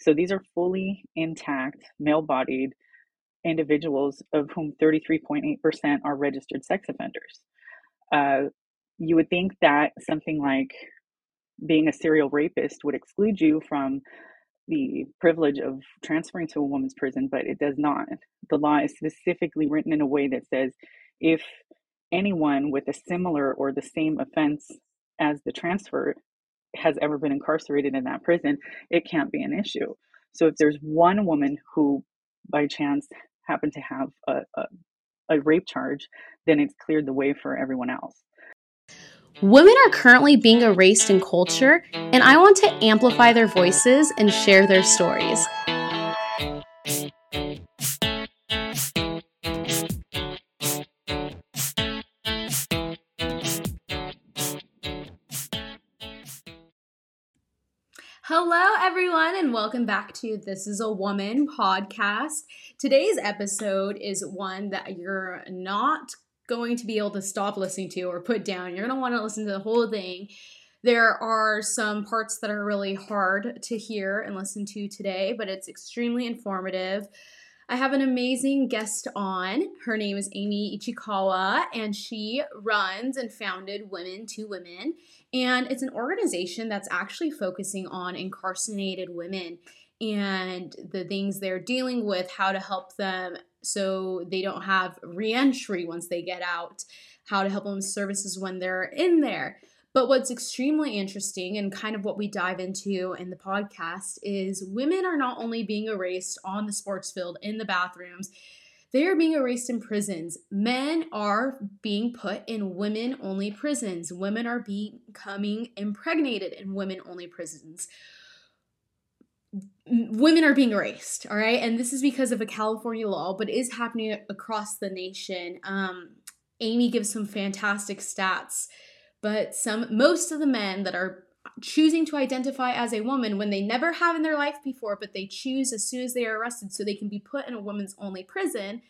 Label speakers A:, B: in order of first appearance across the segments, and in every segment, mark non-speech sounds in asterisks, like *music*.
A: So these are fully intact, male bodied individuals, of whom 33.8% are registered sex offenders. Uh, you would think that something like being a serial rapist would exclude you from the privilege of transferring to a woman's prison, but it does not. The law is specifically written in a way that says if anyone with a similar or the same offense as the transfer has ever been incarcerated in that prison, it can't be an issue. So if there's one woman who by chance happened to have a, a, a rape charge, then it's cleared the way for everyone else.
B: Women are currently being erased in culture, and I want to amplify their voices and share their stories. And welcome back to This is a Woman podcast. Today's episode is one that you're not going to be able to stop listening to or put down. You're going to want to listen to the whole thing. There are some parts that are really hard to hear and listen to today, but it's extremely informative. I have an amazing guest on. Her name is Amie Ichikawa, and she runs and founded Women to Women. And it's an organization that's actually focusing on incarcerated women and the things they're dealing with, how to help them so they don't have reentry once they get out, how to help them with services when they're in there. But what's extremely interesting and kind of what we dive into in the podcast is women are not only being erased on the sports field, in the bathrooms, they are being erased in prisons. Men are being put in women only prisons. Women are becoming impregnated in women only prisons women are being erased all right and this is because of a california law but is happening across the nation um, amy gives some fantastic stats but some most of the men that are choosing to identify as a woman when they never have in their life before but they choose as soon as they are arrested so they can be put in a woman's only prison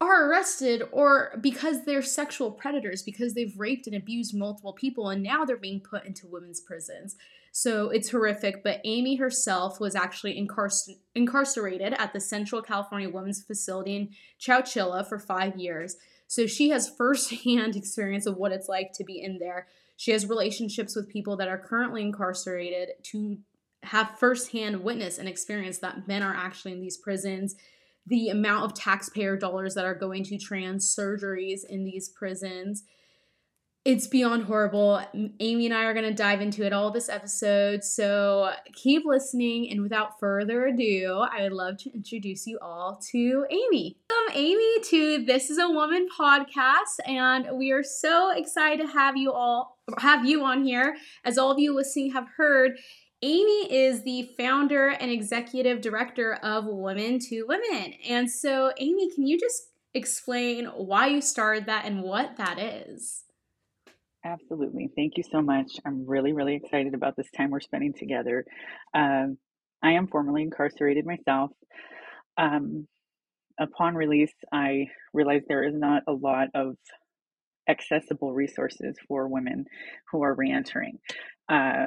B: are arrested or because they're sexual predators because they've raped and abused multiple people and now they're being put into women's prisons so it's horrific. But Amie herself was actually incarcer- incarcerated at the Central California Women's Facility in Chowchilla for five years. So she has firsthand *laughs* experience of what it's like to be in there. She has relationships with people that are currently incarcerated to have firsthand witness and experience that men are actually in these prisons. The amount of taxpayer dollars that are going to trans surgeries in these prisons it's beyond horrible. Amie and I are going to dive into it all this episode. So keep listening. And without further ado, I would love to introduce you all to Amie. Welcome, Amie, to This is a Woman podcast. And we are so excited to have you all have you on here. As all of you listening have heard, Amie is the founder and executive director of Women to Women. And so, Amie, can you just explain why you started that and what that is?
A: Absolutely. Thank you so much. I'm really, really excited about this time we're spending together. Um, I am formerly incarcerated myself. Um, upon release, I realized there is not a lot of accessible resources for women who are reentering. Uh,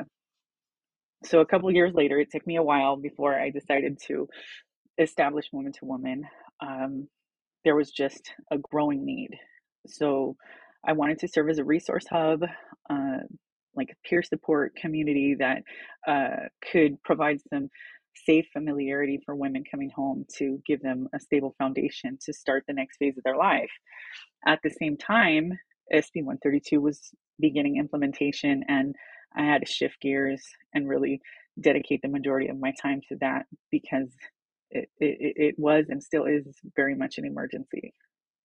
A: so, a couple years later, it took me a while before I decided to establish Women to Women. Um, there was just a growing need. So, I wanted to serve as a resource hub, uh, like a peer support community that uh, could provide some safe familiarity for women coming home to give them a stable foundation to start the next phase of their life. At the same time, SB 132 was beginning implementation, and I had to shift gears and really dedicate the majority of my time to that because it, it, it was and still is very much an emergency.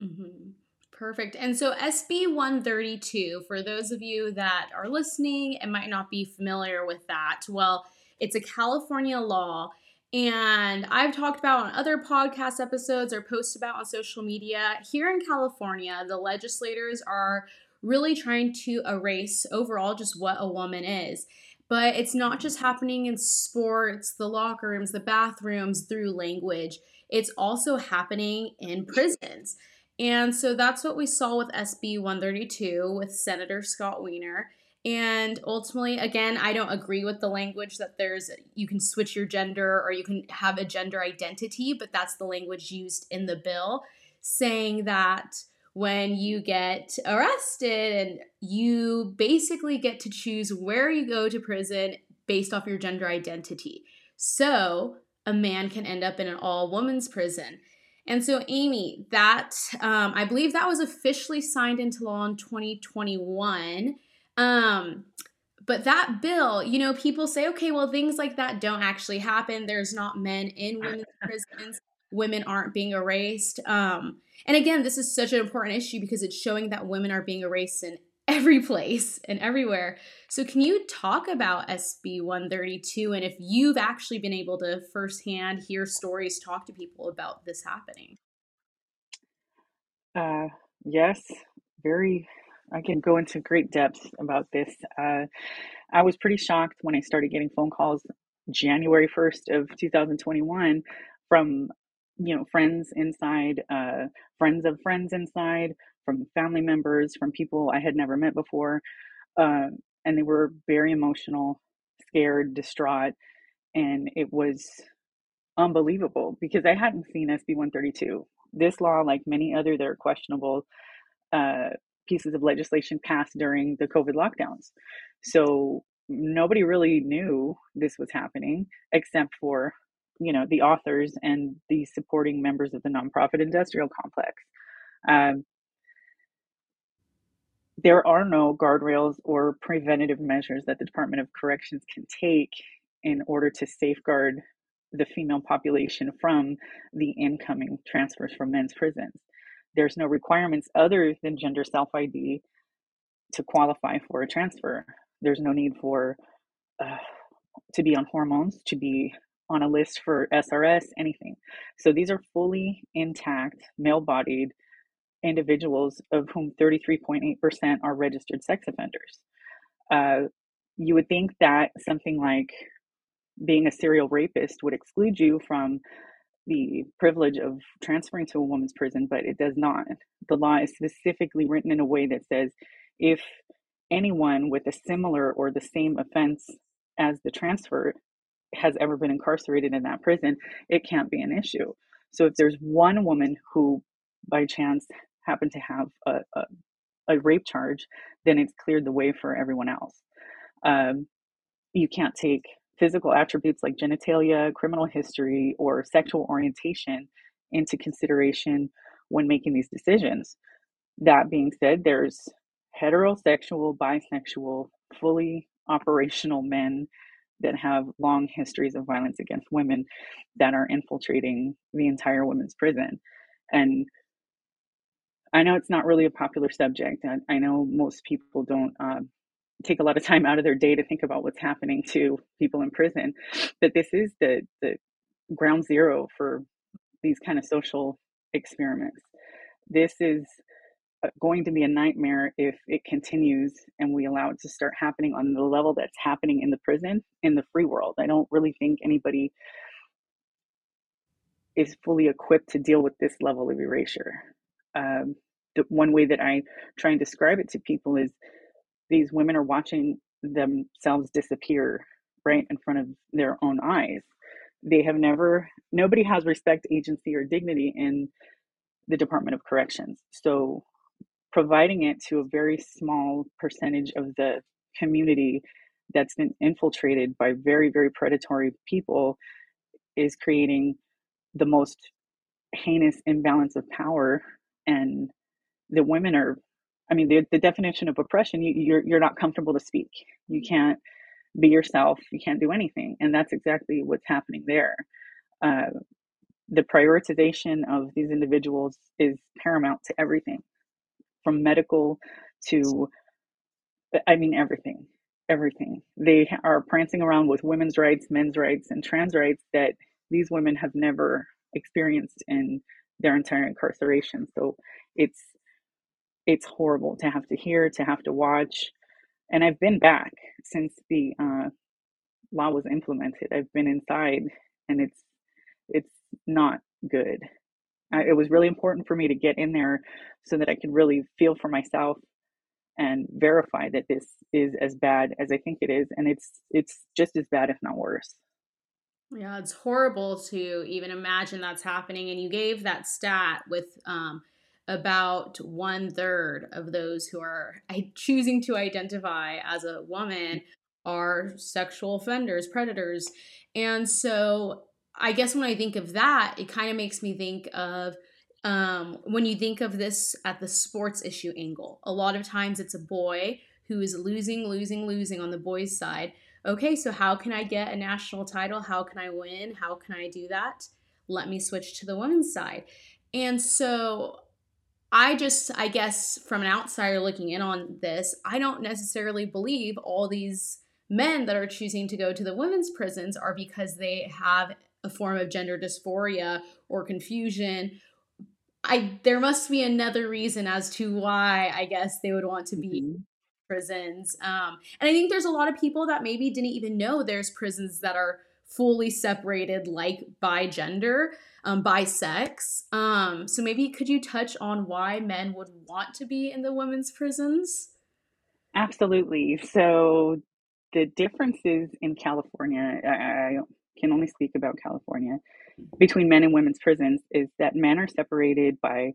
B: Mm-hmm. Perfect. And so SB 132, for those of you that are listening and might not be familiar with that, well, it's a California law. And I've talked about on other podcast episodes or posts about on social media. Here in California, the legislators are really trying to erase overall just what a woman is. But it's not just happening in sports, the locker rooms, the bathrooms through language, it's also happening in prisons. And so that's what we saw with SB 132 with Senator Scott Wiener. And ultimately, again, I don't agree with the language that there's you can switch your gender or you can have a gender identity, but that's the language used in the bill, saying that when you get arrested and you basically get to choose where you go to prison based off your gender identity. So a man can end up in an all women's prison. And so, Amie, that um, I believe that was officially signed into law in 2021. Um, but that bill, you know, people say, okay, well, things like that don't actually happen. There's not men in *laughs* women's prisons. Women aren't being erased. Um, and again, this is such an important issue because it's showing that women are being erased in every place and everywhere. So, can you talk about SB 132 and if you've actually been able to firsthand hear stories, talk to people about this happening?
A: Uh, yes, very I can go into great depth about this. Uh, I was pretty shocked when I started getting phone calls January 1st of 2021 from you know friends inside, uh, friends of friends inside, from family members, from people I had never met before, uh, and they were very emotional, scared, distraught, and it was unbelievable because I hadn't seen SB 132. This law, like many other that are questionable, uh, pieces of legislation passed during the COVID lockdowns. So nobody really knew this was happening except for, you know, the authors and the supporting members of the nonprofit industrial complex. Um, there are no guardrails or preventative measures that the Department of Corrections can take in order to safeguard the female population from the incoming transfers from men's prisons there's no requirements other than gender self ID to qualify for a transfer. There's no need for uh, to be on hormones, to be on a list for SRS, anything. So these are fully intact, male bodied individuals, of whom 33.8% are registered sex offenders. Uh, you would think that something like being a serial rapist would exclude you from the privilege of transferring to a woman's prison, but it does not. The law is specifically written in a way that says if anyone with a similar or the same offense as the transfer has ever been incarcerated in that prison, it can't be an issue. So if there's one woman who by chance happened to have a, a, a rape charge, then it's cleared the way for everyone else. Um, you can't take physical attributes like genitalia, criminal history, or sexual orientation into consideration when making these decisions. That being said, there's heterosexual, bisexual, fully operational men that have long histories of violence against women that are infiltrating the entire women's prison. And I know it's not really a popular subject. I, I know most people don't uh, take a lot of time out of their day to think about what's happening to people in prison but this is the the ground zero for these kind of social experiments this is uh, going to be a nightmare if it continues and we allow it to start happening on the level that's happening in the prison in the free world i don't really think anybody is fully equipped to deal with this level of erasure um, the one way that i try and describe it to people is these women are watching themselves disappear right in front of their own eyes. They have never, nobody has respect, agency, or dignity in the Department of Corrections. So, providing it to a very small percentage of the community that's been infiltrated by very, very predatory people is creating the most heinous imbalance of power. And the women are I mean, the, the definition of oppression, you, you're, you're not comfortable to speak. You can't be yourself. You can't do anything. And that's exactly what's happening there. Uh, the prioritization of these individuals is paramount to everything from medical to, I mean, everything. Everything. They are prancing around with women's rights, men's rights, and trans rights that these women have never experienced in their entire incarceration. So it's it's horrible to have to hear, to have to watch. And I've been back since the uh, law was implemented. I've been inside, and it's it's not good. I, it was really important for me to get in there so that I could really feel for myself and verify that this is as bad as I think it is, and it's it's just as bad, if not worse.
B: Yeah, it's horrible to even imagine that's happening. And you gave that stat with um, about one third of those who are choosing to identify as a woman are sexual offenders, predators. And so I guess when I think of that, it kind of makes me think of um, when you think of this at the sports issue angle. A lot of times it's a boy who is losing, losing, losing on the boys' side okay, so how can I get a national title? How can I win? How can I do that? Let me switch to the women's side. And so I just, I guess, from an outsider looking in on this, I don't necessarily believe all these men that are choosing to go to the women's prisons are because they have a form of gender dysphoria or confusion. I there must be another reason as to why I guess they would want to be mm-hmm prisons. Um, and I think there's a lot of people that maybe didn't even know there's prisons that are fully separated, like by gender, um, by sex. Um, so maybe could you touch on why men would want to be in the women's prisons?
A: Absolutely. So the differences in California, I can only speak about California, between men and women's prisons is that men are separated by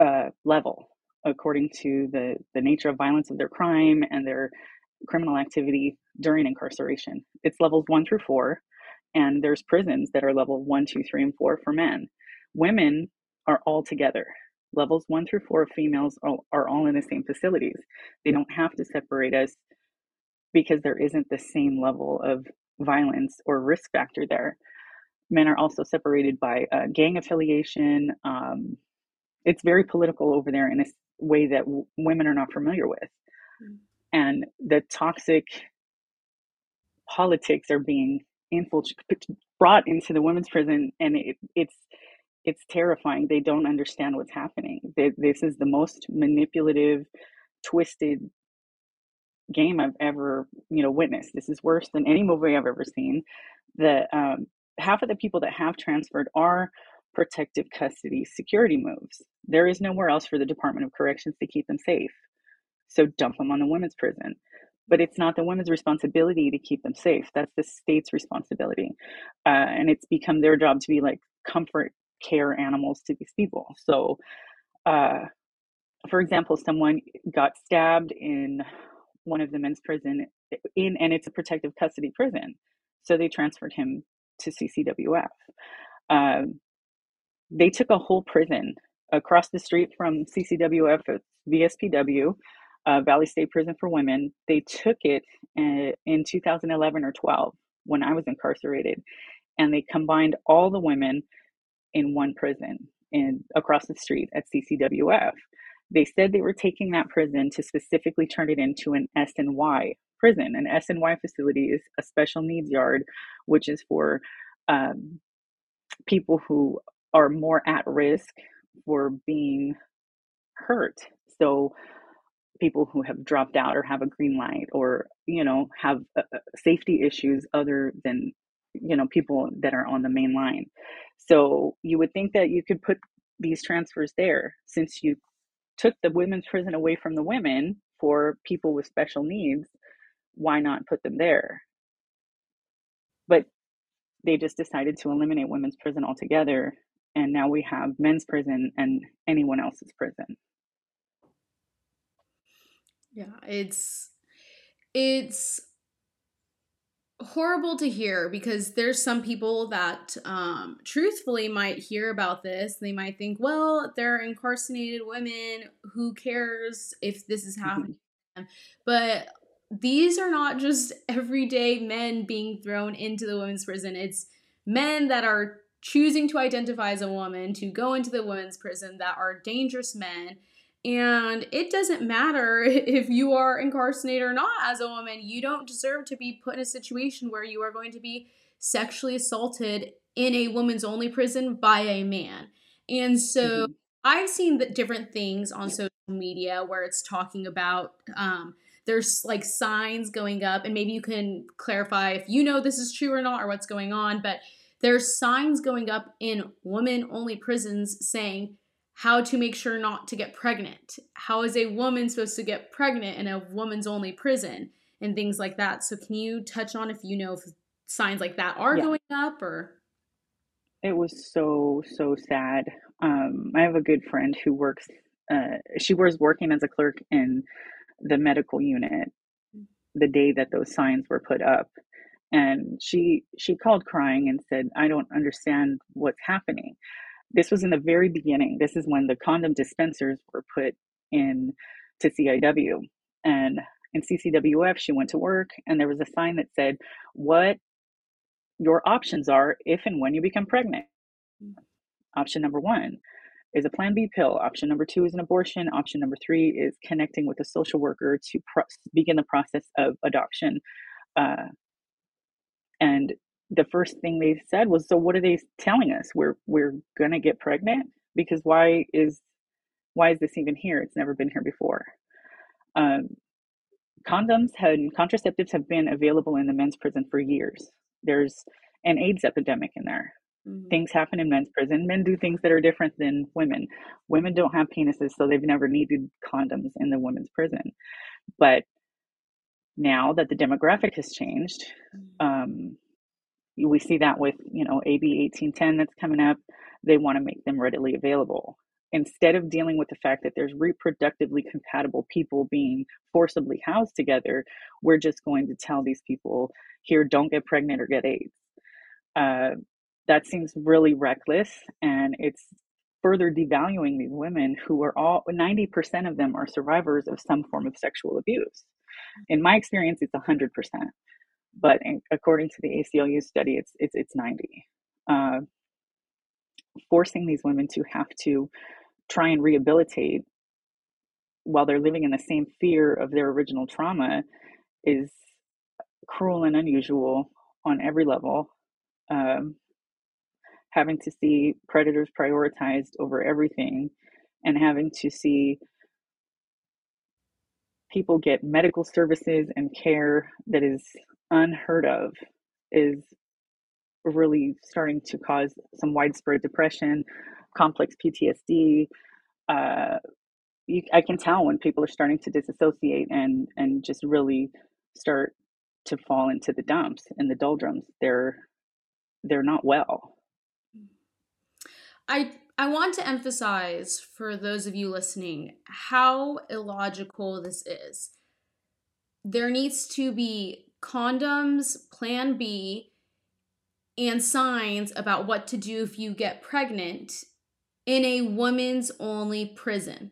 A: uh, level according to the, the nature of violence of their crime and their criminal activity during incarceration. It's levels one through four, and there's prisons that are level one, two, three, and four for men. Women are all together. Levels one through four of females are, are all in the same facilities. They don't have to separate us because there isn't the same level of violence or risk factor there. Men are also separated by uh, gang affiliation. Um, it's very political over there in a way that w- women are not familiar with. And the toxic politics are being infiltrated, brought into the women's prison, and it, it's it's terrifying. They don't understand what's happening. They, this is the most manipulative, twisted game I've ever you know witnessed. This is worse than any movie I've ever seen. The um, half of the people that have transferred are protective custody security moves. There is nowhere else for the Department of Corrections to keep them safe. So dump them on the women's prison. But it's not the women's responsibility to keep them safe. That's the state's responsibility. Uh, and it's become their job to be like comfort care animals to these people. So, uh, for example, someone got stabbed in one of the men's prison in, and it's a protective custody prison. So they transferred him to CCWF. Um, they took a whole prison across the street from CCWF, VSPW, uh, Valley State Prison for Women. They took it in, uh, in 2011 or 12 when I was incarcerated, and they combined all the women in one prison in across the street at CCWF. They said they were taking that prison to specifically turn it into an SNY prison. An SNY facility is a special needs yard, which is for um, people who are more at risk for being hurt. So people who have dropped out or have a green light or you know have uh, uh, safety issues other than you know people that are on the main line. So you would think that you could put these transfers there since you took the women's prison away from the women for people with special needs why not put them there? But they just decided to eliminate women's prison altogether and now we have men's prison and anyone else's prison
B: yeah it's it's horrible to hear because there's some people that um truthfully might hear about this they might think well they're incarcerated women who cares if this is mm-hmm. happening but these are not just *laughs* everyday men being thrown into the women's prison it's men that are choosing to identify as a woman to go into the women's prison that are dangerous men. And it doesn't matter *laughs* if you are incarcerated or not as a woman, you don't deserve to be put in a situation where you are going to be sexually assaulted in a woman's only prison by a man. And so mm-hmm. I've seen the different things on social media where it's talking about um, there's like signs going up, and maybe you can clarify if you know this is true or not or what's going on. But there's signs going up in women only prisons saying, how to make sure not to get pregnant. How is a woman supposed to get pregnant in a woman's only prison and things like that? So can you touch on if you know if signs like that are yeah. going up or
A: it was so so sad. Um, I have a good friend who works. Uh, she was working as a clerk in the medical unit the day that those signs were put up, and she she called crying and said, "I don't understand what's happening." This was in the very beginning. This is when the condom dispensers were put in to CIW, and in CCWF, she went to work, and there was a sign that said, "What your options are if and when you become pregnant. Option number one is a Plan B pill. Option number two is an abortion. Option number three is connecting with a social worker to pro- begin the process of adoption. Uh, and the first thing they said was, "So what are they telling us? We're we're gonna get pregnant because why is why is this even here? It's never been here before." Um, condoms and contraceptives have been available in the men's prison for years there's an AIDS epidemic in there. Mm-hmm. Things happen in men's prison. Men do things that are different than women. Women don't have penises, so they've never needed condoms in the women's prison. But now that the demographic has changed, mm-hmm. um, we see that with you know AB 1810 that's coming up. They want to make them readily available instead of dealing with the fact that there's reproductively compatible people being forcibly housed together, we're just going to tell these people here, don't get pregnant or get AIDS. Uh, that seems really reckless and it's further devaluing these women who are all 90% of them are survivors of some form of sexual abuse. In my experience, it's 100%. But in, according to the ACLU study, it's it's it's 90. Uh, forcing these women to have to try and rehabilitate while they're living in the same fear of their original trauma is cruel and unusual on every level. Um, having to see predators prioritized over everything and having to see people get medical services and care that is unheard of is really starting to cause some widespread depression, complex PTSD. Uh, you, I can tell when people are starting to disassociate and and just really start to fall into the dumps and the doldrums. They're they're not well.
B: I I want to emphasize for those of you listening how illogical this is. There needs to be condoms, plan B, and signs about what to do if you get pregnant in a woman's only prison.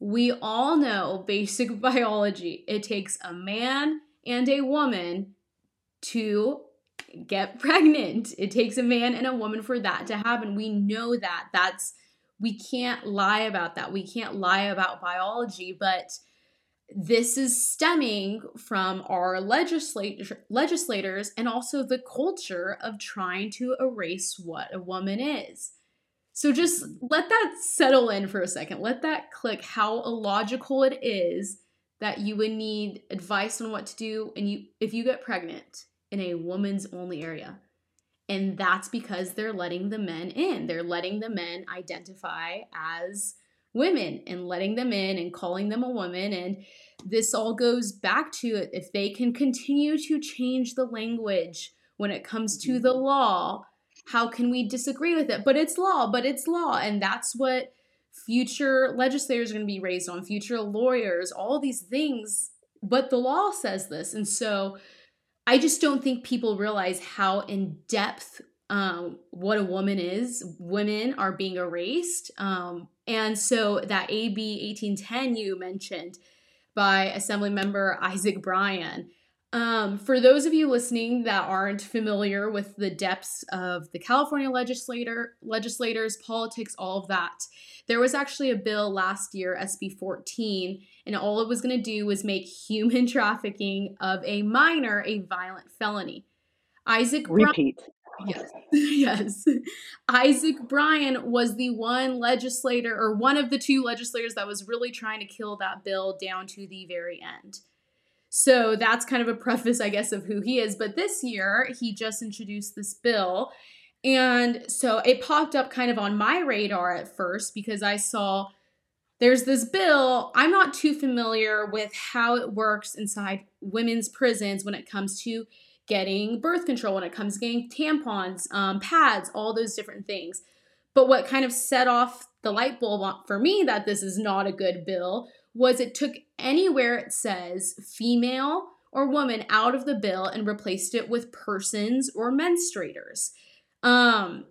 B: We all know basic *laughs* biology. It takes a man and a woman to get *laughs* pregnant. It takes a man and a woman for that to happen. We know that. That's we can't lie about that. We can't lie about biology, but this is stemming from our legislat- legislators and also the culture of trying to erase what a woman is. So just let that settle in for a second. Let that click how illogical it is that you would need advice on what to do and you if you get pregnant in a woman's only area. And that's because they're letting the men in. They're letting the men identify as women and letting them in and calling them a woman and this all goes back to if they can continue to change the language when it comes to the law how can we disagree with it? But it's law, but it's law. And that's what future legislators are going to be raised on, future lawyers, all these things. But the law says this. And so I just don't think people realize how in depth um, what a woman is. Women are being erased. Um, and so that AB 1810 you mentioned by Assembly Member Isaac Bryan um, for those of you listening that aren't familiar with the depths of the California legislator, legislators, politics, all of that, there was actually a bill last year, SB 14, and all it was going to do was make human *laughs* trafficking of a minor a violent felony. Isaac
A: repeat.
B: Yes, *laughs* yes. Isaac Bryan was the one legislator or one of the two legislators that was really trying to kill that bill down to the very end. So that's kind of a preface, I guess, of who he is. But this year, he just introduced this bill. And so it popped up kind of on my radar at first because I saw there's this bill. I'm not too familiar with how it works inside women's prisons when it comes to getting birth control, when it comes to getting tampons, um, pads, all those different things. But what kind of set off the light bulb for me that this is not a good bill was it took anywhere it says female or woman out of the bill and replaced it with persons or menstruators. Um,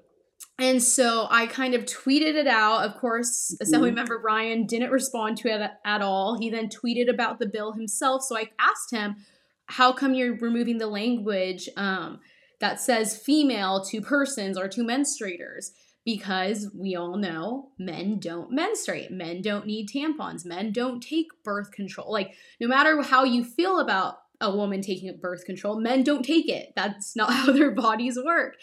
B: and so I kind of tweeted it out. Of course, Assembly mm-hmm. Member Bryan didn't respond to it at all. He then tweeted about the bill himself. So I asked him, How come you're removing the language um, that says female to persons or to menstruators? Because we all know men don't menstruate, men don't need tampons, men don't take birth control. Like, no matter how you feel about a woman taking birth control, men don't take it. That's not *laughs* how their bodies work.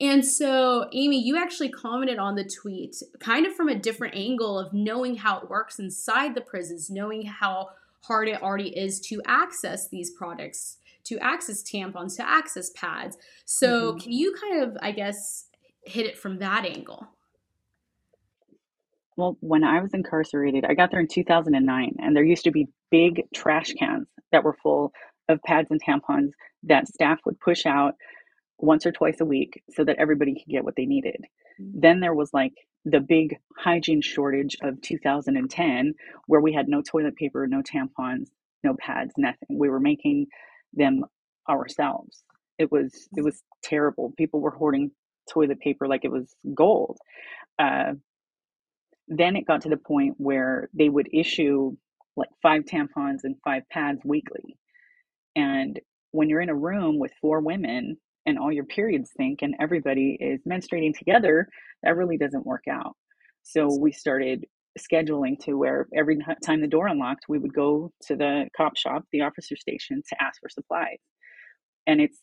B: And so, Amie, you actually commented on the tweet kind of from a different angle of knowing how it works inside the prisons, knowing how hard it already is to access these products, to access tampons, to access pads. So, mm-hmm. can you kind of, I guess, hit it from that angle?
A: Well, when I was incarcerated, I got there in 2009, and there used to be big trash cans that were full of pads and tampons that staff would push out once or twice a week so that everybody could get what they needed. Mm-hmm. Then there was like the big hygiene shortage of 2010 where we had no toilet paper, no tampons, no pads, nothing. We were making them ourselves. It was it was terrible. People were hoarding toilet paper like it was gold. Uh, then it got to the point where they would issue like five tampons and five pads weekly. And when you're in a room with four women and all your periods sync and everybody is menstruating together, that really doesn't work out. So we started scheduling to where every time the door unlocked, we would go to the cop shop, the officer station to ask for supplies. And it's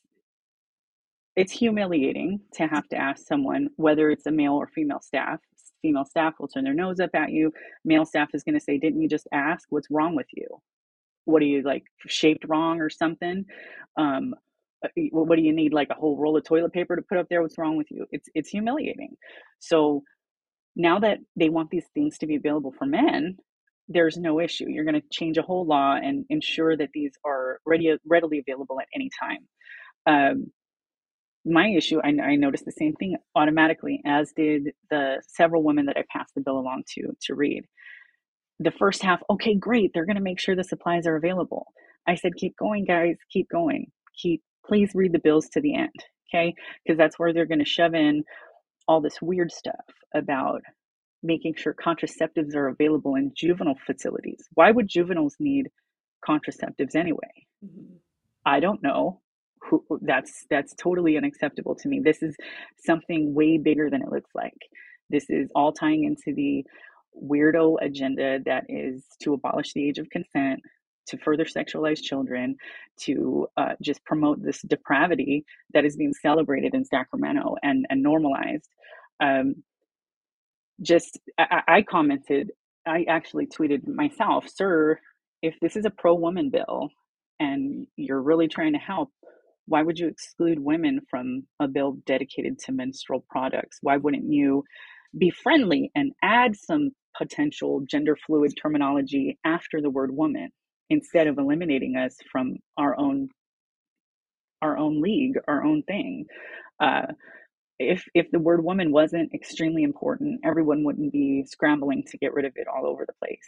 A: it's humiliating to have to ask someone whether it's a male or female staff. Female staff will turn their nose up at you. Male staff is going to say, "Didn't you just ask? What's wrong with you? What are you like shaped wrong or something?" Um, what do you need like a whole roll of toilet paper to put up there? What's wrong with you? It's it's humiliating. So now that they want these things to be available for men there's no issue. You're going to change a whole law and ensure that these are ready, readily available at any time. Um, my issue I, I noticed the same thing automatically as did the several women that i passed the bill along to to read. The first half okay great they're going to make sure the supplies are available. I said keep going guys keep going keep please read the bills to the end, okay? Because that's where they're going to shove in all this weird stuff about making sure contraceptives are available in juvenile facilities. Why would juveniles need contraceptives anyway? Mm-hmm. I don't know. Who, that's that's totally unacceptable to me. This is something way bigger than it looks like. This is all tying into the weirdo agenda that is to abolish the age of consent, to further sexualize children, to uh, just promote this depravity that is being celebrated in Sacramento and, and normalized. Um, just, I, I commented, I actually tweeted myself, Sir, if this is a pro woman bill and you're really trying to help, why would you exclude women from a bill dedicated to menstrual products? Why wouldn't you be friendly and add some potential gender fluid terminology after the word woman? Instead of eliminating us from our own our own league, our own thing. Uh, if if the word woman wasn't extremely important, everyone wouldn't be scrambling to get rid of it all over the place.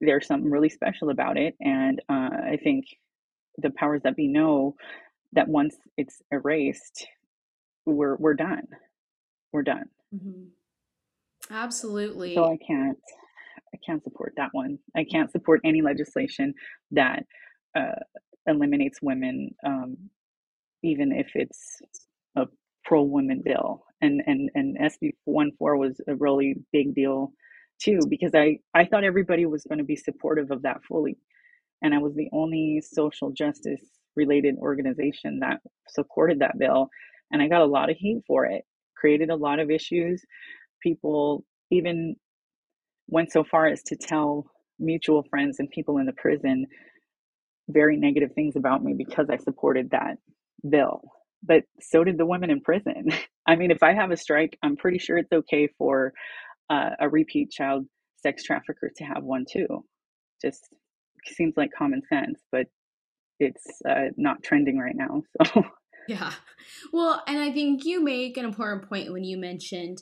A: There's something really special about it, and uh, I think the powers that be know that once it's erased, we're we're done. We're done.
B: Mm-hmm. Absolutely.
A: So I can't. I can't support that one. I can't support any legislation that uh, eliminates women, um, even if it's a pro women bill. And and and SB one four was a really big deal too because I I thought everybody was going to be supportive of that fully, and I was the only social justice related organization that supported that bill, and I got a lot of heat for it. Created a lot of issues. People even went so far as to tell mutual friends and people in the prison very negative things about me because I supported that bill. but so did the women in prison. *laughs* I mean, if I have a strike, I'm pretty sure it's okay for uh, a repeat child sex trafficker to have one too. Just seems like common sense, but it's uh, not trending right now. *laughs* So
B: yeah, well, and I think you make an important point when you mentioned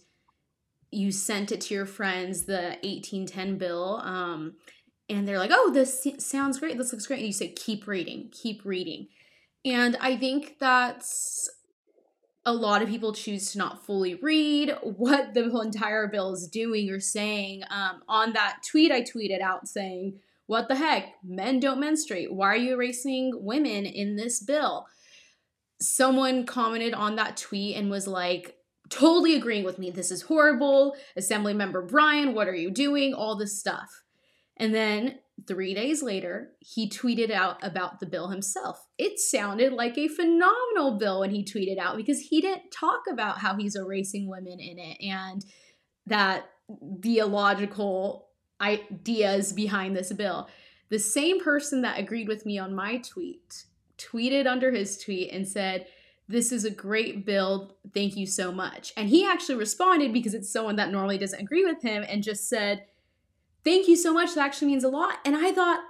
B: you sent it to your friends the 1810 bill um, and they're like oh this sounds great. This looks great. And you say keep reading keep reading. And i think that's a lot of people choose to not fully read what the entire bill is doing or saying. Um, on that tweet i tweeted out saying what the heck? Men don't menstruate. Why are you erasing women in this bill? Someone commented on that tweet and was like totally agreeing with me. This is horrible. Assembly member Bryan, what are you doing? All this stuff. And then three days later, he tweeted out about the bill himself. It sounded like a phenomenal bill when he tweeted out because he didn't talk about how he's erasing women in it and that theological ideas behind this bill. The same person that agreed with me on my tweet tweeted under his tweet and said, this is a great build. Thank you so much. And he actually responded because it's someone that normally doesn't agree with him and just said, Thank you so much. That actually means a lot. And I thought,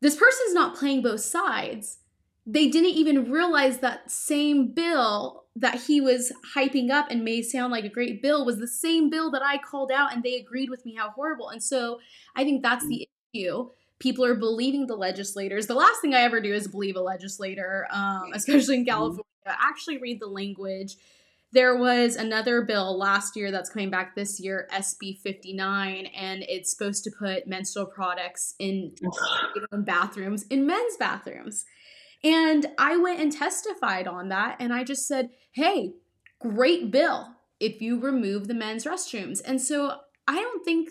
B: this person's not playing both sides. They didn't even realize that same bill that he was hyping up and may sound like a great bill was the same bill that I called out and they agreed with me how horrible. And so I think that's the issue people are believing the legislators. The last thing I ever do is believe a legislator, um, especially in California actually read the language. There was another bill last year that's coming back this year, SB 59, and it's supposed to put menstrual products in *sighs* bathrooms, in men's bathrooms. And I went and testified on that, and I just said, hey, great bill if you remove the men's restrooms. And so I don't think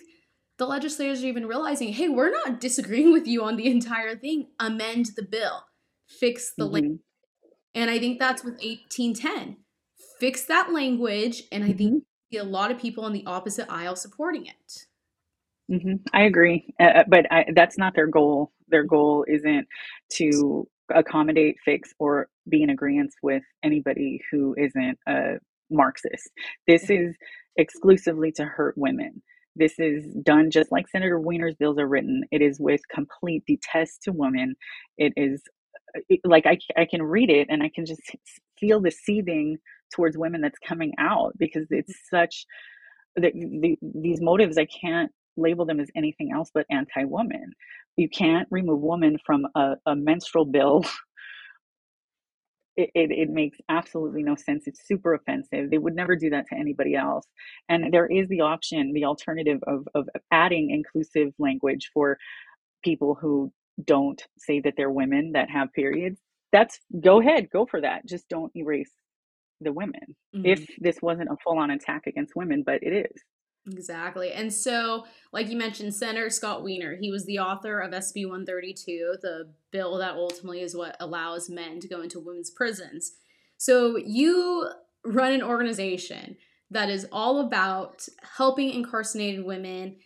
B: the legislators are even realizing, hey, we're not disagreeing with you on the entire thing. Amend the bill, fix the mm-hmm. And I think that's with 1810. Fix that language, and I think mm-hmm. a lot of people on the opposite aisle supporting it.
A: Mm-hmm. I agree, uh, uh, but I, that's not their goal. Their goal isn't to accommodate, fix, or be in agreement with anybody who isn't a Marxist. This is exclusively to hurt women. This is done just like Senator Wiener's bills are written. It is with complete detest to women. It is like I, I can read it and I can just feel the seething towards women that's coming out because it's such the, the, these motives I can't label them as anything else but anti-woman. You can't remove woman from a, a menstrual bill. *laughs* It, it, it, makes absolutely no sense. It's super offensive. They would never do that to anybody else. And there is the option, the alternative of, of adding inclusive language for people who don't say that they're women that have periods, that's go ahead, go for that. Just don't erase the women. Mm-hmm. If this wasn't a full on attack against women, but it is.
B: Exactly. And so, like you mentioned, Senator Scott Wiener, he was the author of SB 132, the bill that ultimately is what allows men to go into women's prisons. So, you run an organization that is all about helping incarcerated women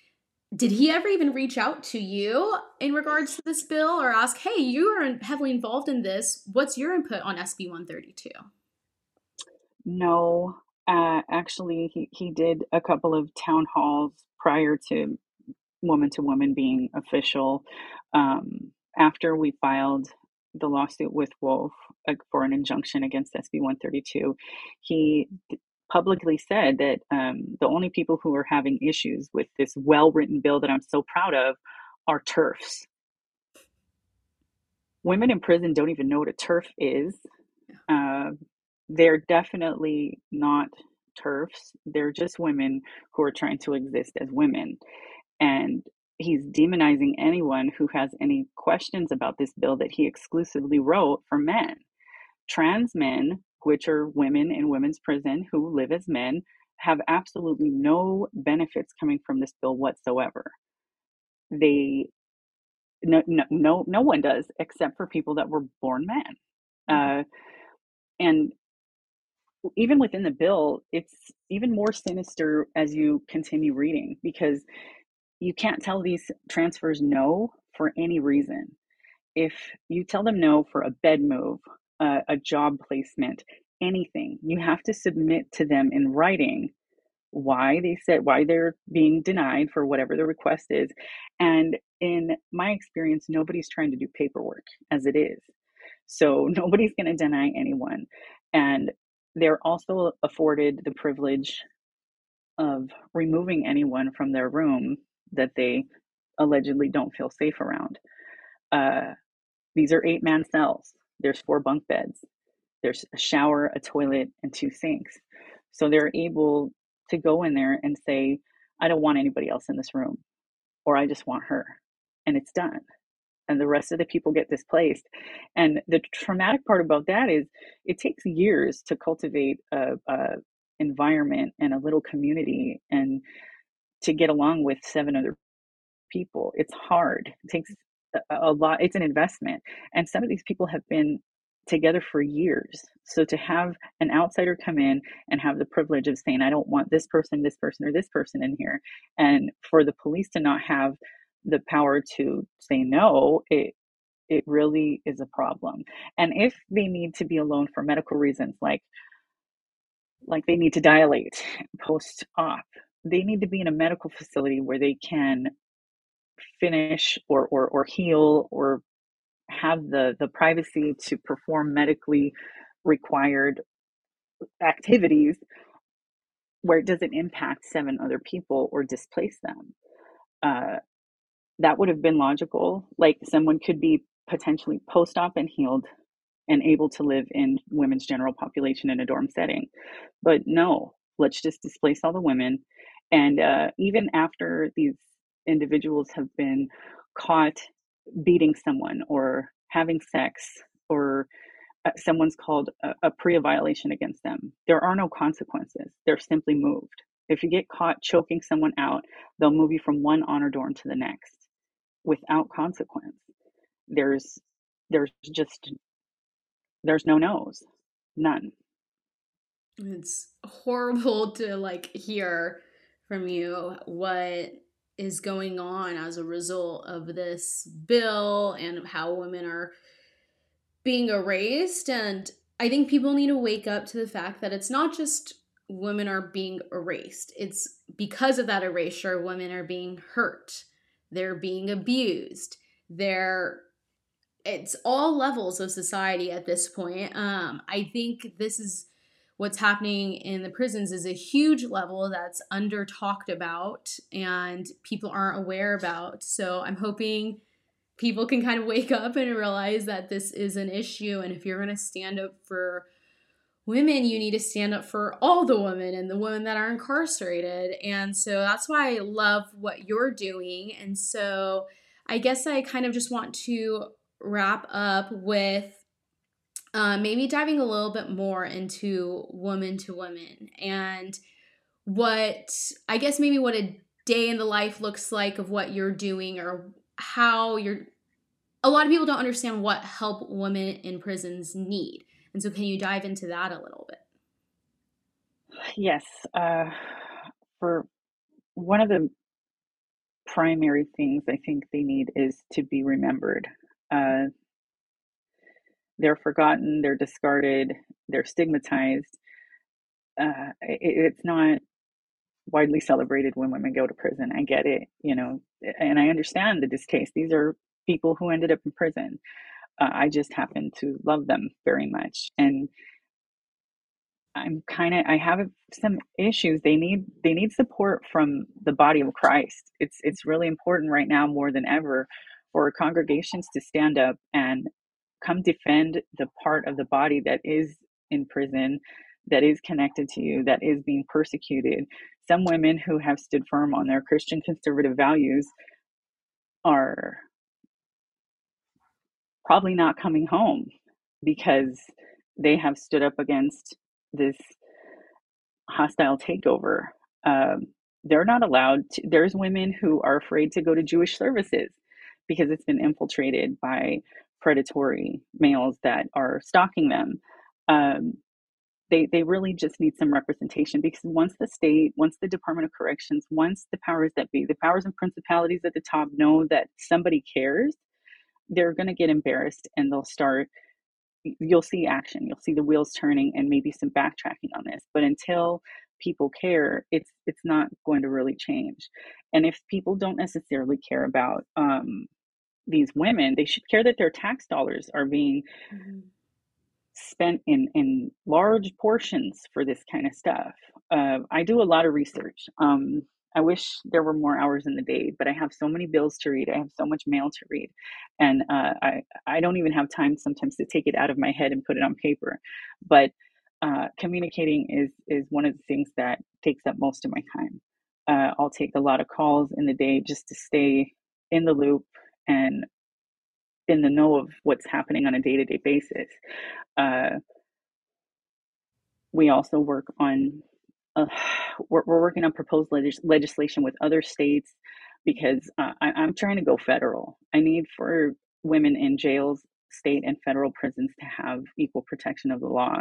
B: did he ever even reach out to you in regards to this bill or ask, hey, you are heavily involved in this. What's your input on SB 132?
A: No, uh, actually, he, he did a couple of town halls prior to Woman to Woman being official. Um, after we filed the lawsuit with Wolf uh, for an injunction against SB 132, he publicly said that um, the only people who are having issues with this well written bill that I'm so proud of are TERFs. Women in prison don't even know what a TERF is. Uh, they're definitely not TERFs. They're just women who are trying to exist as women. And he's demonizing anyone who has any questions about this bill that he exclusively wrote for men. Trans men which are women in women's prison who live as men, have absolutely no benefits coming from this bill whatsoever. They no no no, no one does except for people that were born men. Mm-hmm. Uh, and even within the bill, it's even more sinister as you continue reading because you can't tell these transfers no for any reason. If you tell them no for a bed move, uh, a job placement, anything. You have to submit to them in writing why they said why they're being denied for whatever the request is. And in my experience, nobody's trying to do paperwork as it is. So *laughs* nobody's going to deny anyone. And they're also afforded the privilege of removing anyone from their room that they allegedly don't feel safe around. Uh, these are eight man cells. There's four bunk beds. There's a shower, a toilet, and two sinks. So they're able to go in there and say, I don't want anybody else in this room, or I just want her. And it's done. And the rest of the people get displaced. And the traumatic part about that is it takes years to cultivate a, a environment and a little community and to get along with seven other people. It's hard. It takes a, a lot. It's an investment. And some of these people have been together for years. So to have an outsider come in and have the privilege of saying, I don't want this person, this person, or this person in here, and for the police to not have the power to say no, it it really is a problem. And if they need to be alone for medical reasons, like like they need to dilate *laughs* post op, they need to be in a medical facility where they can finish or or, or heal or have the the privacy to perform medically required activities where it doesn't impact seven other people or displace them. Uh, that would have been logical. Like someone could be potentially post op and healed and able to live in women's general population in a dorm setting. But no, let's just displace all the women. And uh, even after these individuals have been caught beating someone or having sex or uh, someone's called a, a PREA violation against them, there are no consequences. They're simply moved. If you get caught choking someone out, they'll move you from one honor dorm to the next without consequence. There's there's just there's no no's. None.
B: It's horrible *laughs* to like hear from you what is going on as a result of this bill and how women are being erased. And I think people need to wake up to the fact that it's not just women are being erased, it's because of that erasure, women are being hurt, they're being abused, they're it's all levels of society at this point. Um, I think this is what's happening in the prisons is a huge level that's under talked about and people aren't aware about. So I'm hoping people can kind of wake up and realize that this is an issue. And if you're going to stand up for women, you need to stand up for all the women and the women that are incarcerated. And so that's why I love what you're doing. And so I guess I kind of just want to wrap up with uh, maybe diving a little bit more into woman to woman and what I guess maybe what a day in the life looks like of what you're doing or how you're. A lot of people don't understand what help women in prisons need. And so, can you dive into that a little bit?
A: Yes. Uh, for one of the primary things I think they need is to be remembered. Uh, they're forgotten, they're discarded, they're stigmatized. Uh, it, it's not widely celebrated when women go to prison. I get it, you know, and I understand the distaste. These are people who ended up in prison. Uh, I just happen to love them very much, and I'm kind of I have some issues. They need they need support from the body of Christ. It's it's really important right now more than ever for congregations to stand up and come defend the part of the body that is in prison, that is connected to you, that is being persecuted. Some women who have stood firm on their Christian conservative values are probably not coming home because they have stood up against this hostile takeover. Um, they're not allowed to, there's women who are afraid to go to Jewish services because it's been infiltrated by predatory males that are stalking them. Um, they, they really just need some representation because once the state, once the Department of Corrections, once the powers that be, the powers and principalities at the top know that somebody cares, they're going to get embarrassed and they'll start you'll see action, you'll see the wheels turning, and maybe some backtracking on this. But until people care, it's it's not going to really change. And if people don't necessarily care about um, these women, they should care that their tax dollars are being mm-hmm. spent in in large portions for this kind of stuff. Uh, I do a lot of research. Um, I wish there were more hours in the day, but I have so many bills to read. I have so much mail to read, and uh, I I don't even have time sometimes to take it out of my head and put it on paper. But uh, communicating is is one of the things that takes up most of my time. Uh, I'll take a lot of calls in the day just to stay in the loop and in the know of what's happening on a day to day basis. Uh, we also work on uh, *sighs* we're, we're, working on proposed legis- legislation with other states because uh, I, I'm trying to go federal. I need for women in jails, state and federal prisons to have equal protection of the law.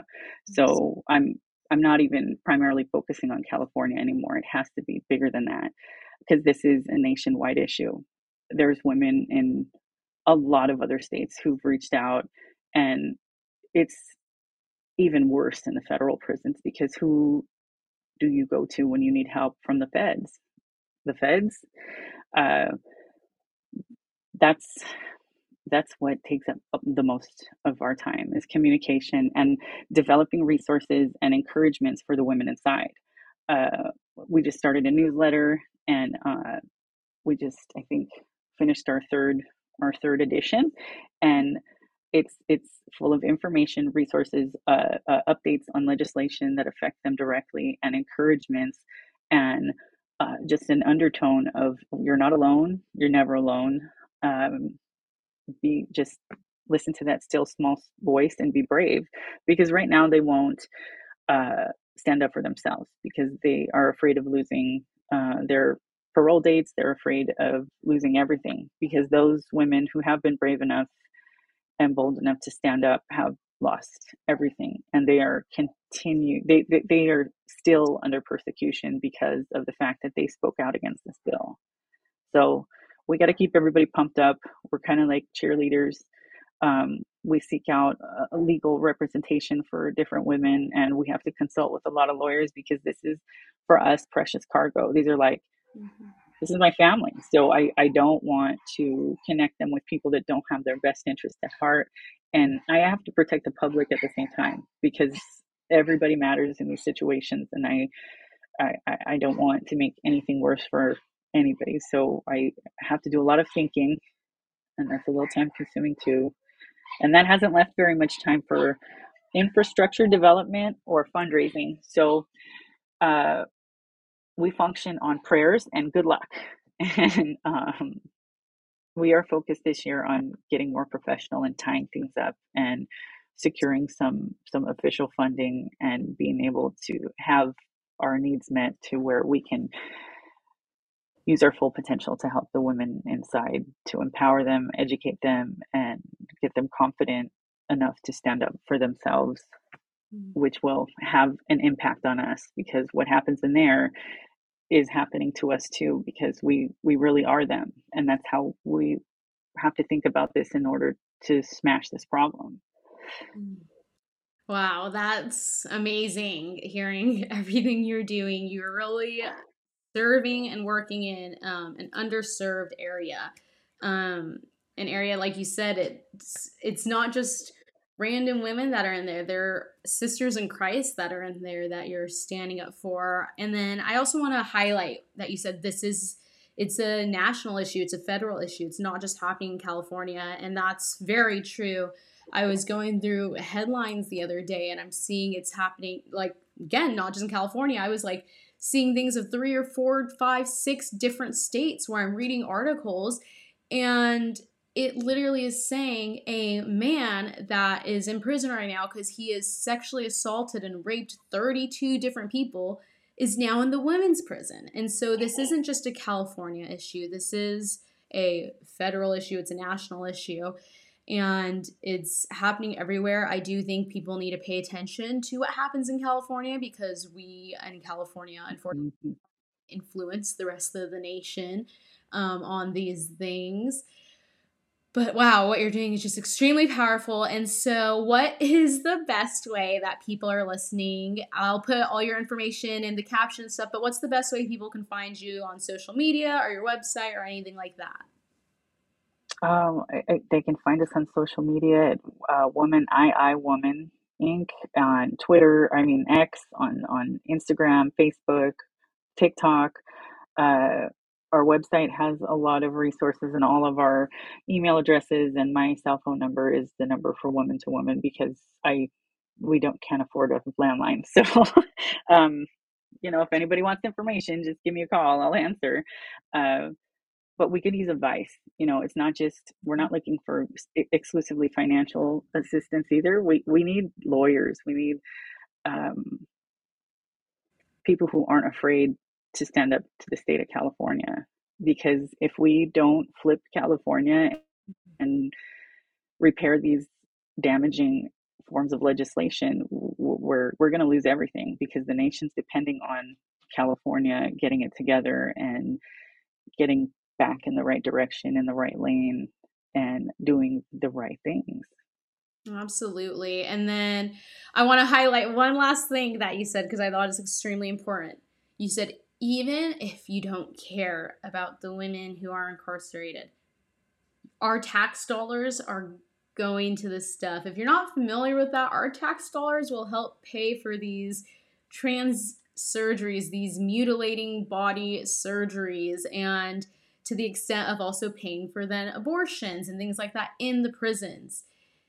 A: So I'm I'm not even primarily focusing on California anymore. It has to be bigger than that because this is a nationwide issue. There's women in a lot of other states who've reached out and it's even worse in the federal prisons because who do you go to when you need help from the feds? The feds. Uh, that's that's what takes up the most of our time is communication and developing resources and encouragements for the women inside. Uh, we just started a newsletter, and uh, we just I think finished our third our third edition, and it's it's full of information, resources, uh, uh, updates on legislation that affect them directly, and encouragements, and uh, just an undertone of you're not alone, you're never alone. Um, be just listen to that still small voice and be brave, because right now they won't uh, stand up for themselves because they are afraid of losing uh, their parole dates. They're afraid of losing everything because those women who have been brave enough and bold enough to stand up have lost everything and they are continue they, they, they are still under persecution because of the fact that they spoke out against this bill. So we got to keep everybody pumped up. We're kind of like cheerleaders. Um, we seek out a legal representation for different women and we have to consult with a lot of lawyers because this is for us precious cargo. These are like mm-hmm this is my family. So I, I don't want to connect them with people that don't have their best interest at heart. And I have to protect the public at the same time because everybody matters in these situations. And I, I, I don't want to make anything worse for anybody. So I have to do a lot of thinking and that's a little time consuming too. And that hasn't left very much time for infrastructure development or fundraising. So, uh, we function on prayers and good luck. *laughs* And um, we are focused this year on getting more professional and tying things up and securing some some official funding and being able to have our needs met to where we can use our full potential to help the women inside to empower them educate them and get them confident enough to stand up for themselves. Which will have an impact on us because what happens in there is happening to us too because we we really are them and that's how we have to think about this in order to smash this problem.
B: Mm. wow that's amazing hearing *laughs* everything you're doing. You're really serving and working in um, an underserved area um, an area like you said it's it's not just random women that are in there. They're sisters in Christ that are in there that you're standing up for. And then I also want to highlight that you said this is it's a national issue, it's a federal issue. It's not just happening in California, and that's very true. I was going through headlines the other day and I'm seeing it's happening like again, not just in California. I was like seeing things of three or four, five, six different states where I'm reading articles and it literally is saying a man that is in prison right now because he has sexually assaulted and raped 32 different people is now in the women's prison. And so this isn't just a California issue. This is a federal issue, it's a national issue. And it's happening everywhere. I do think people need to pay attention to what happens in California because we in California, unfortunately, mm-hmm. influence the rest of the nation um, on these things but wow, what you're doing is just extremely powerful. And so, what *laughs* is the best way that people are listening? I'll put all your information in the caption stuff, but what's the best way people can find you on social media or your website or anything like that?
A: Um, I, I, they can find us on social media at uh, Woman I I Woman Inc. on Twitter. I mean X on on Instagram, Facebook, TikTok. Uh, our website has a lot of resources and all of our email addresses and my cell phone number is the number for woman to woman because I we don't can't afford a landline. *laughs* So um, you know, if anybody wants information, just give me a call. I'll answer. Uh, but we could use advice. You know, it's not just we're not looking for exclusively financial assistance either. We we need lawyers. We need um, people who aren't afraid to stand up to the state of California because if we don't flip California mm-hmm. and repair these damaging forms of legislation, we're we're going to lose everything because the nation's depending on California getting it together and getting back in the right direction in the right lane and doing the right things.
B: Absolutely. And then I want to highlight one last thing that you said because I thought it's extremely important. You said even if you don't care about the women who are incarcerated, our tax dollars are going to this stuff. If you're not familiar with that, our tax dollars will help pay for these trans surgeries, these mutilating body surgeries, and to the extent of also paying for then abortions and things like that in the prisons.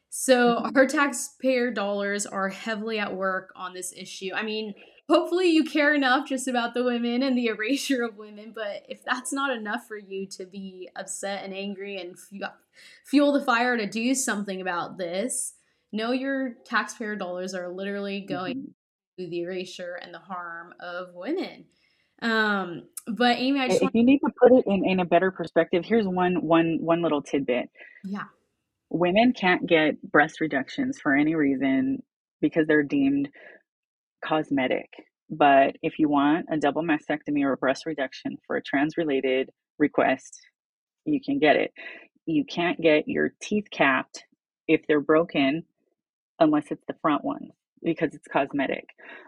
B: So mm-hmm. our taxpayer dollars are heavily at work on this issue. I mean, hopefully you care enough just about the women and the *laughs* erasure of women but if that's not enough for you to be upset and angry and fuel the fire to do something about this know your taxpayer dollars are literally going mm-hmm. to the erasure and the harm of women. Um but Amie i just
A: if want- you need to put it in in a better perspective here's one one one little tidbit.
B: Yeah.
A: Women can't get breast reductions for any reason because they're deemed cosmetic. But if you want a double mastectomy or breast reduction for a trans related request, you can get it. You can't get your teeth capped if they're broken unless it's the front ones because it's cosmetic.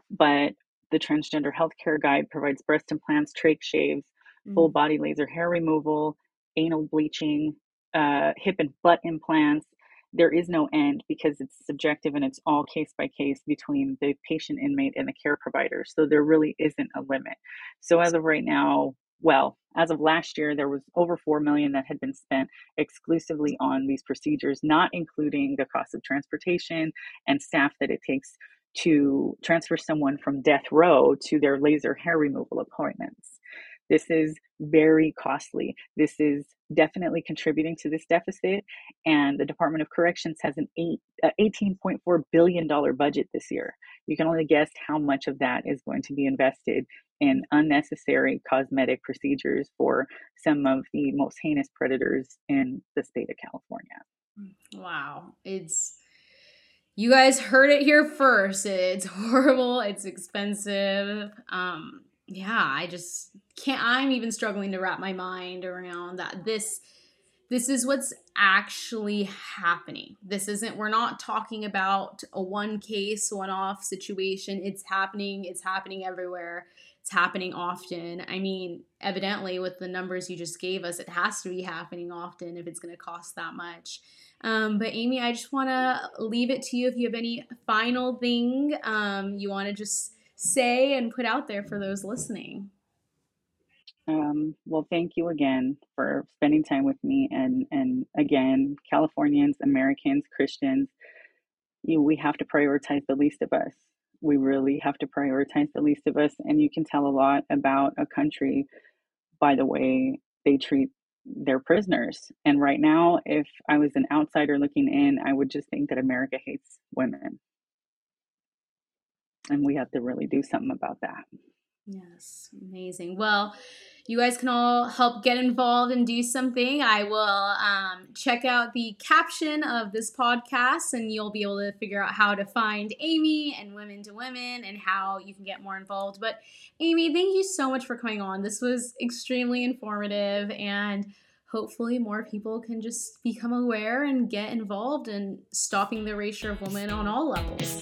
A: But the Transgender Healthcare Guide provides breast implants, trach shaves, mm-hmm. full body laser hair removal, anal bleaching, uh, hip and butt implants, there is no end because it's subjective and it's all case by case between the patient inmate and the care provider. So there really isn't a limit. So as of right now, well, as of last year, there was over 4 million that had been spent exclusively on these procedures, not including the cost of transportation and staff that it takes to transfer someone from death row to their laser hair removal appointments. This is very costly. This is definitely contributing to this deficit. And the Department of Corrections has an eight, uh, $18.4 billion budget this year. You can only guess how much of that is going to be invested in unnecessary cosmetic procedures for some of the most heinous predators in the state of California.
B: Wow. It's you guys heard it here first. It's *laughs* horrible, it's expensive. Um yeah, I just can't I'm even struggling to wrap my mind around that this this is what's actually happening. This isn't we're not talking about a one case one off situation. It's happening, it's happening everywhere. It's happening often. I mean, evidently with the numbers you just gave us, it has to be happening often if it's going to cost that much. Um, but Amie, I just want to leave it to you if you have any final thing um, you want to just say and put out there for those listening?
A: Um, well, thank you again for spending time with me. And, and again, Californians, Americans, Christians, you, we have to prioritize the least of us. We really have to prioritize the least of us. And you can tell a lot about a country by the way they treat their prisoners. And right now, if I was an outsider looking in, I would just think that America hates women and we have to really do something about that.
B: Yes, amazing. Well, you guys can all help get involved and do something. I will um, check out the caption of this podcast, and you'll be able to figure out how to find Amie and Women to Women and how you can get more involved. But, Amie, thank you so much for coming on. This was extremely informative, and hopefully more people can just become aware and get involved in stopping the erasure of women on all levels.